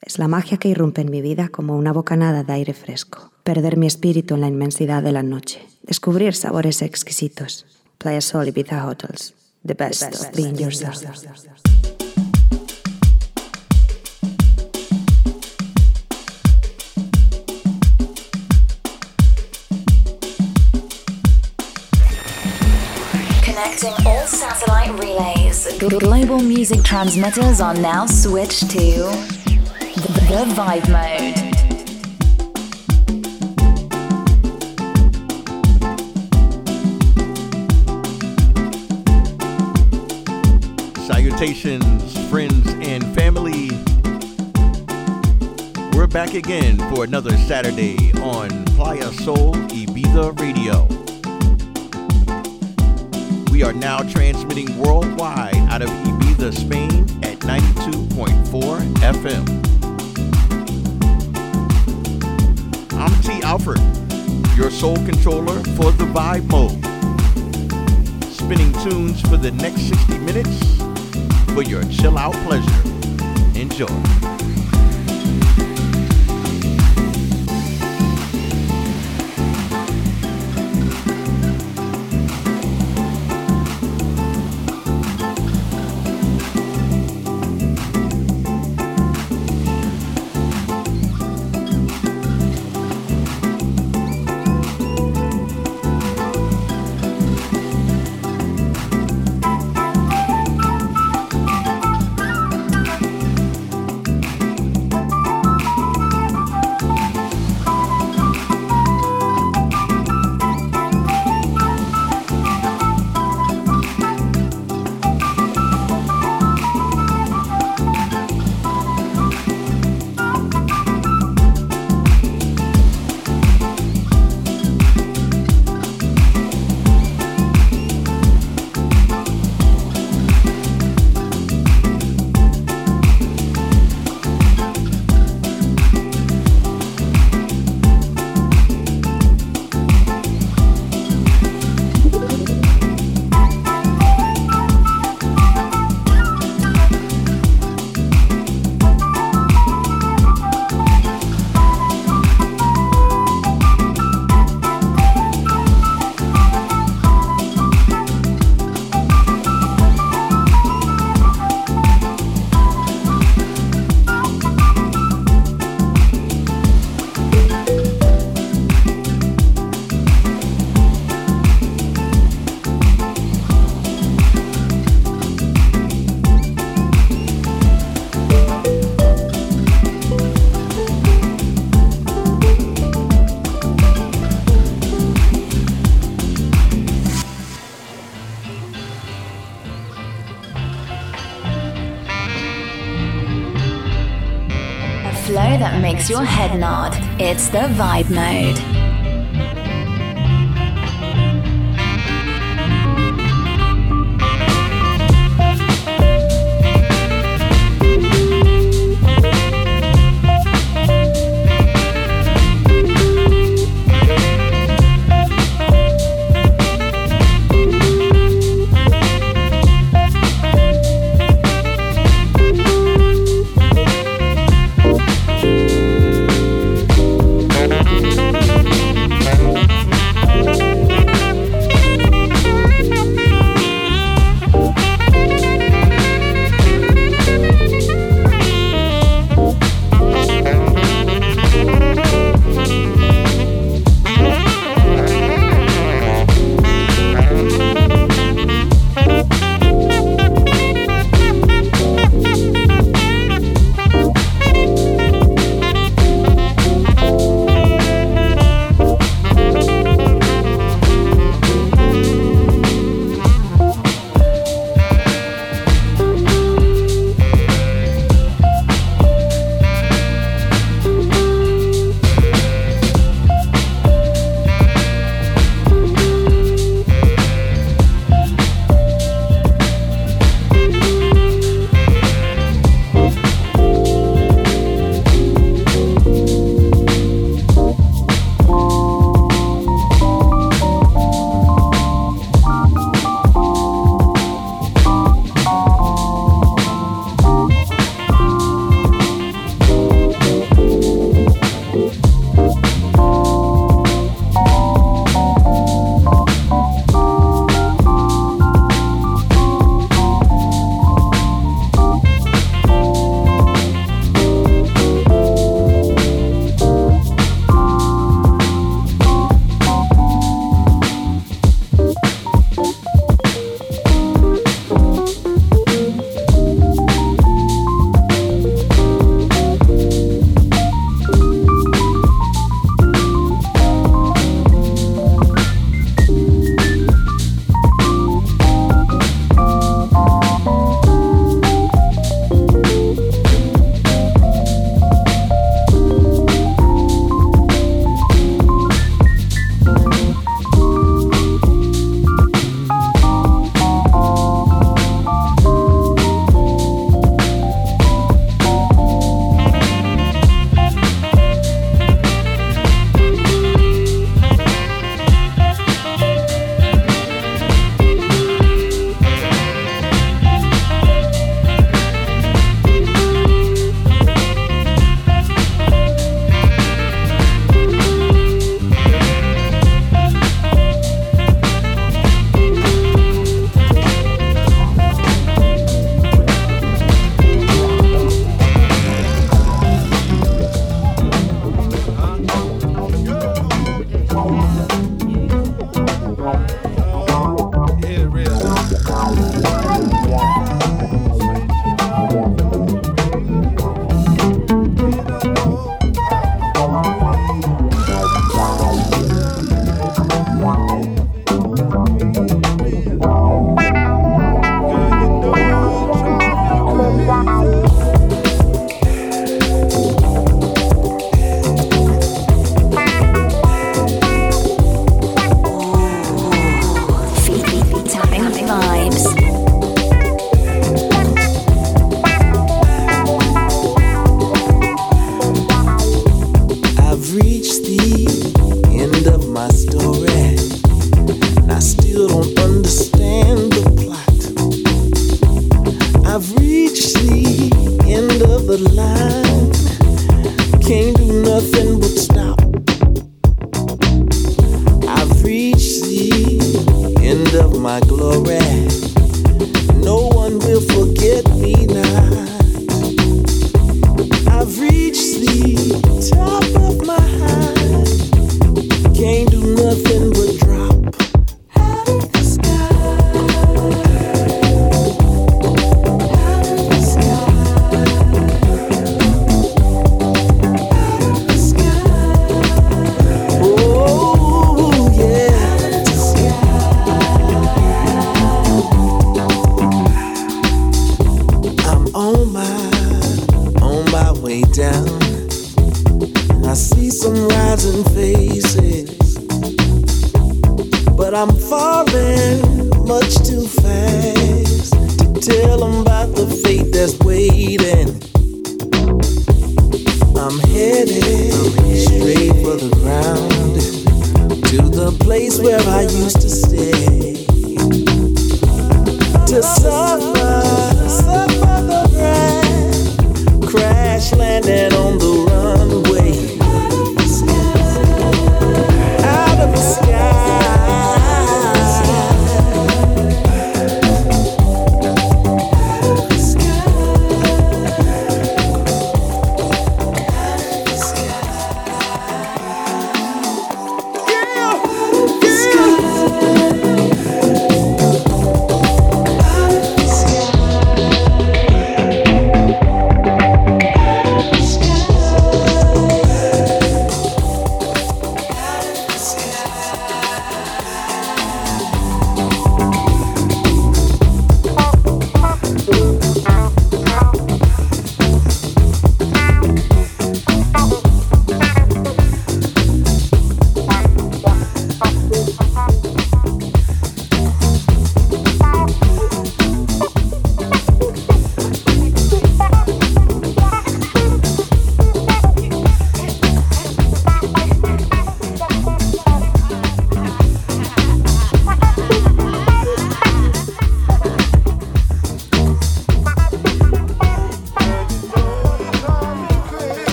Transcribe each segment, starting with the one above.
Es la magia que irrumpe en mi vida como una bocanada de aire fresco. Perder mi espíritu en la inmensidad de la noche. Descubrir sabores exquisitos. Playa Sol Ibiza Hotels. The best, of being yourself. Connecting all satellite relays. Global music transmitters are now switched to the Vibe Mode. Salutations, friends and family. We're back again for another Saturday on Playa Sol Ibiza Radio. We are now transmitting worldwide out of Ibiza, Spain at 92.4 FM. I'm Tee Alford, your soul controller for the Vibe Mode. Spinning tunes for the next 60 minutes for your chill out pleasure. Enjoy. Your head nod. It's the Vibe Mode.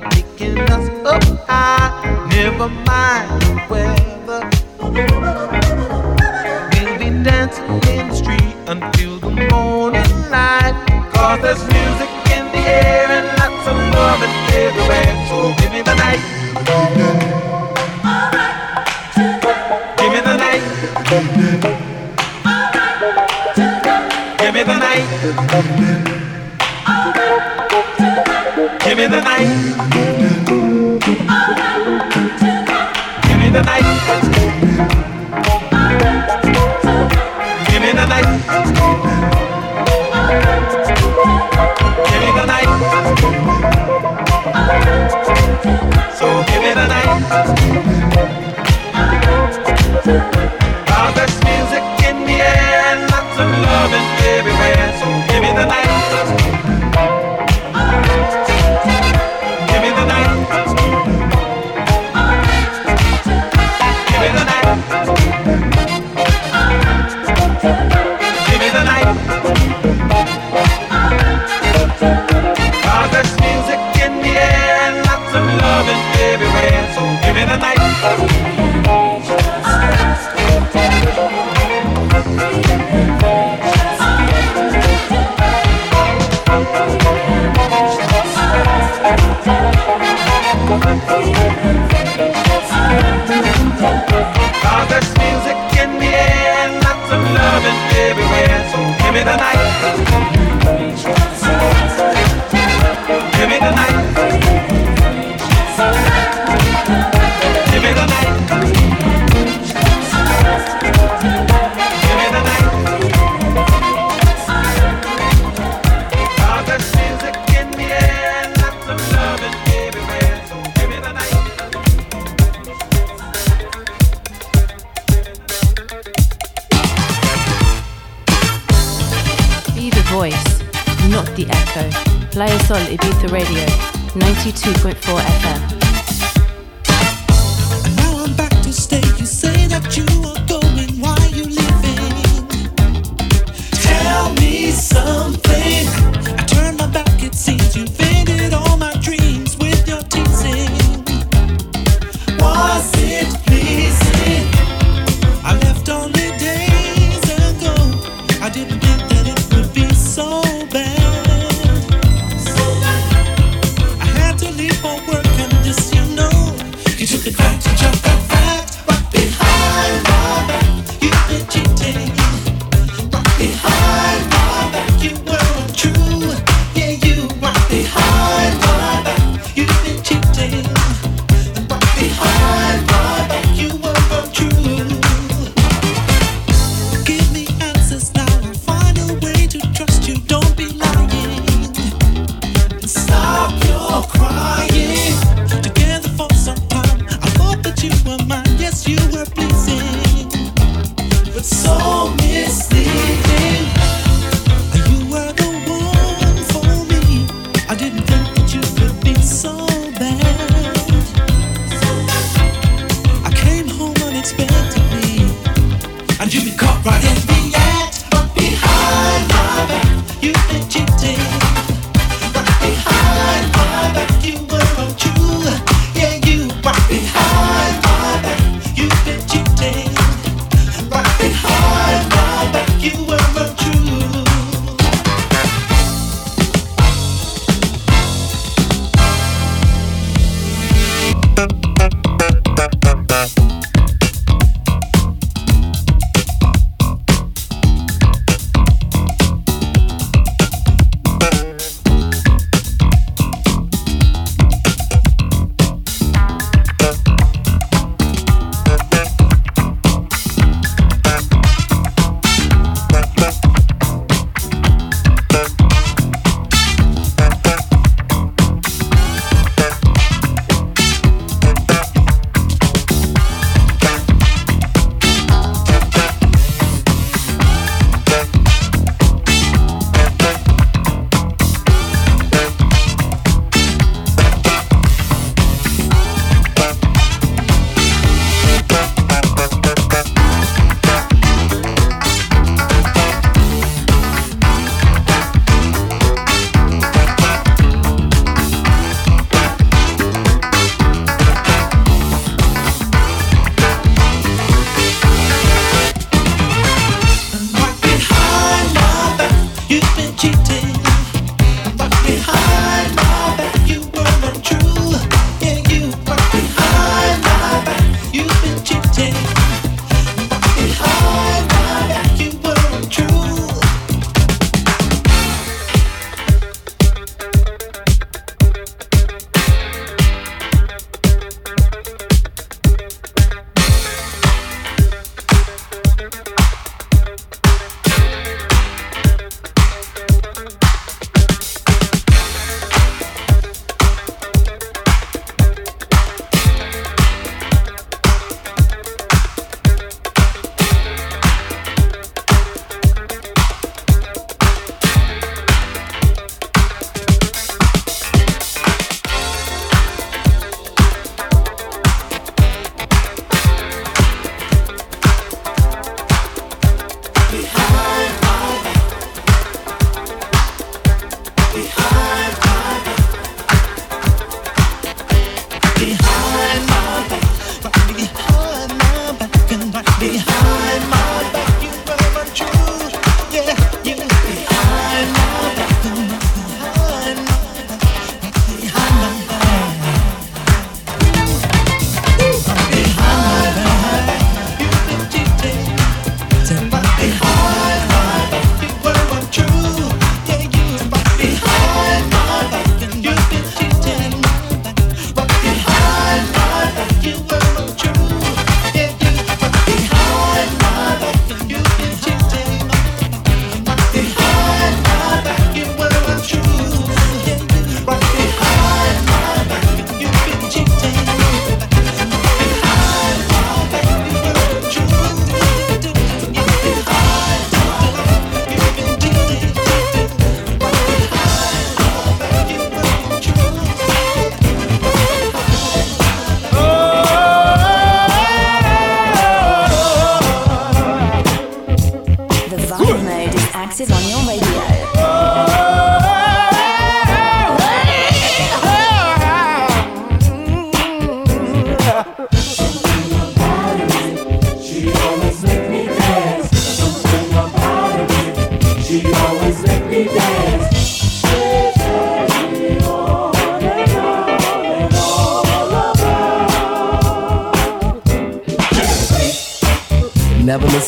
been picking us up high. Never mind the weather. We'll be dancing in the street until the morning light. Cause there's music in the air and lots of love and everywhere. So give me the night. Right, give me the night. Right, give me the night me the night. Give me the night. Give me the night. Give me the night. So give me the night.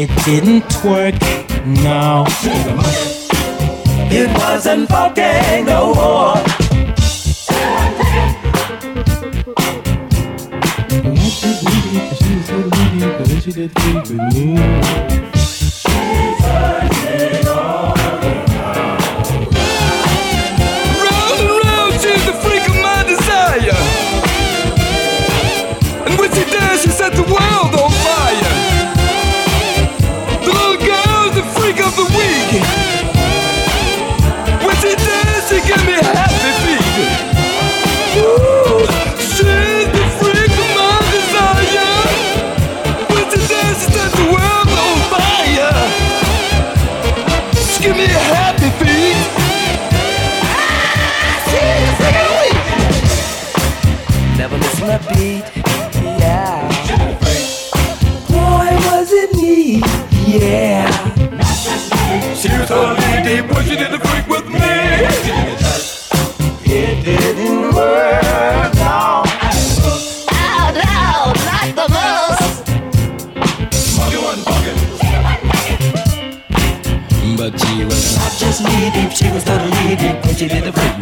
It didn't work, no. It wasn't funky no more. She did with me. knee deep, she was totally deep when she did the freak.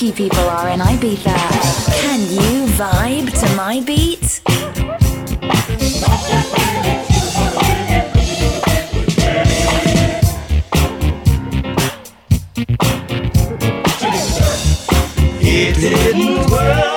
Funky people are in Ibiza. Can you vibe to my beat? It didn't work,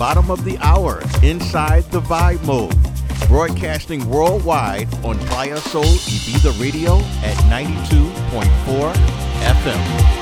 bottom of the hour inside the vibe mode, broadcasting worldwide on Playa Sol Ibiza Radio at 92.4 FM.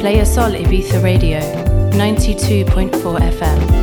Playa Ibiza Radio, 92.4 FM.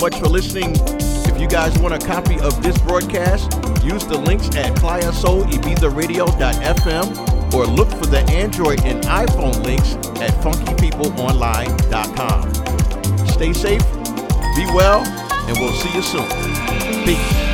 Much for listening. If you guys want a copy of this broadcast, use the links at playasolibizaradio.fm or look for the Android and iPhone links at funkypeopleonline.com. Stay safe, be well, and we'll see you soon. Peace.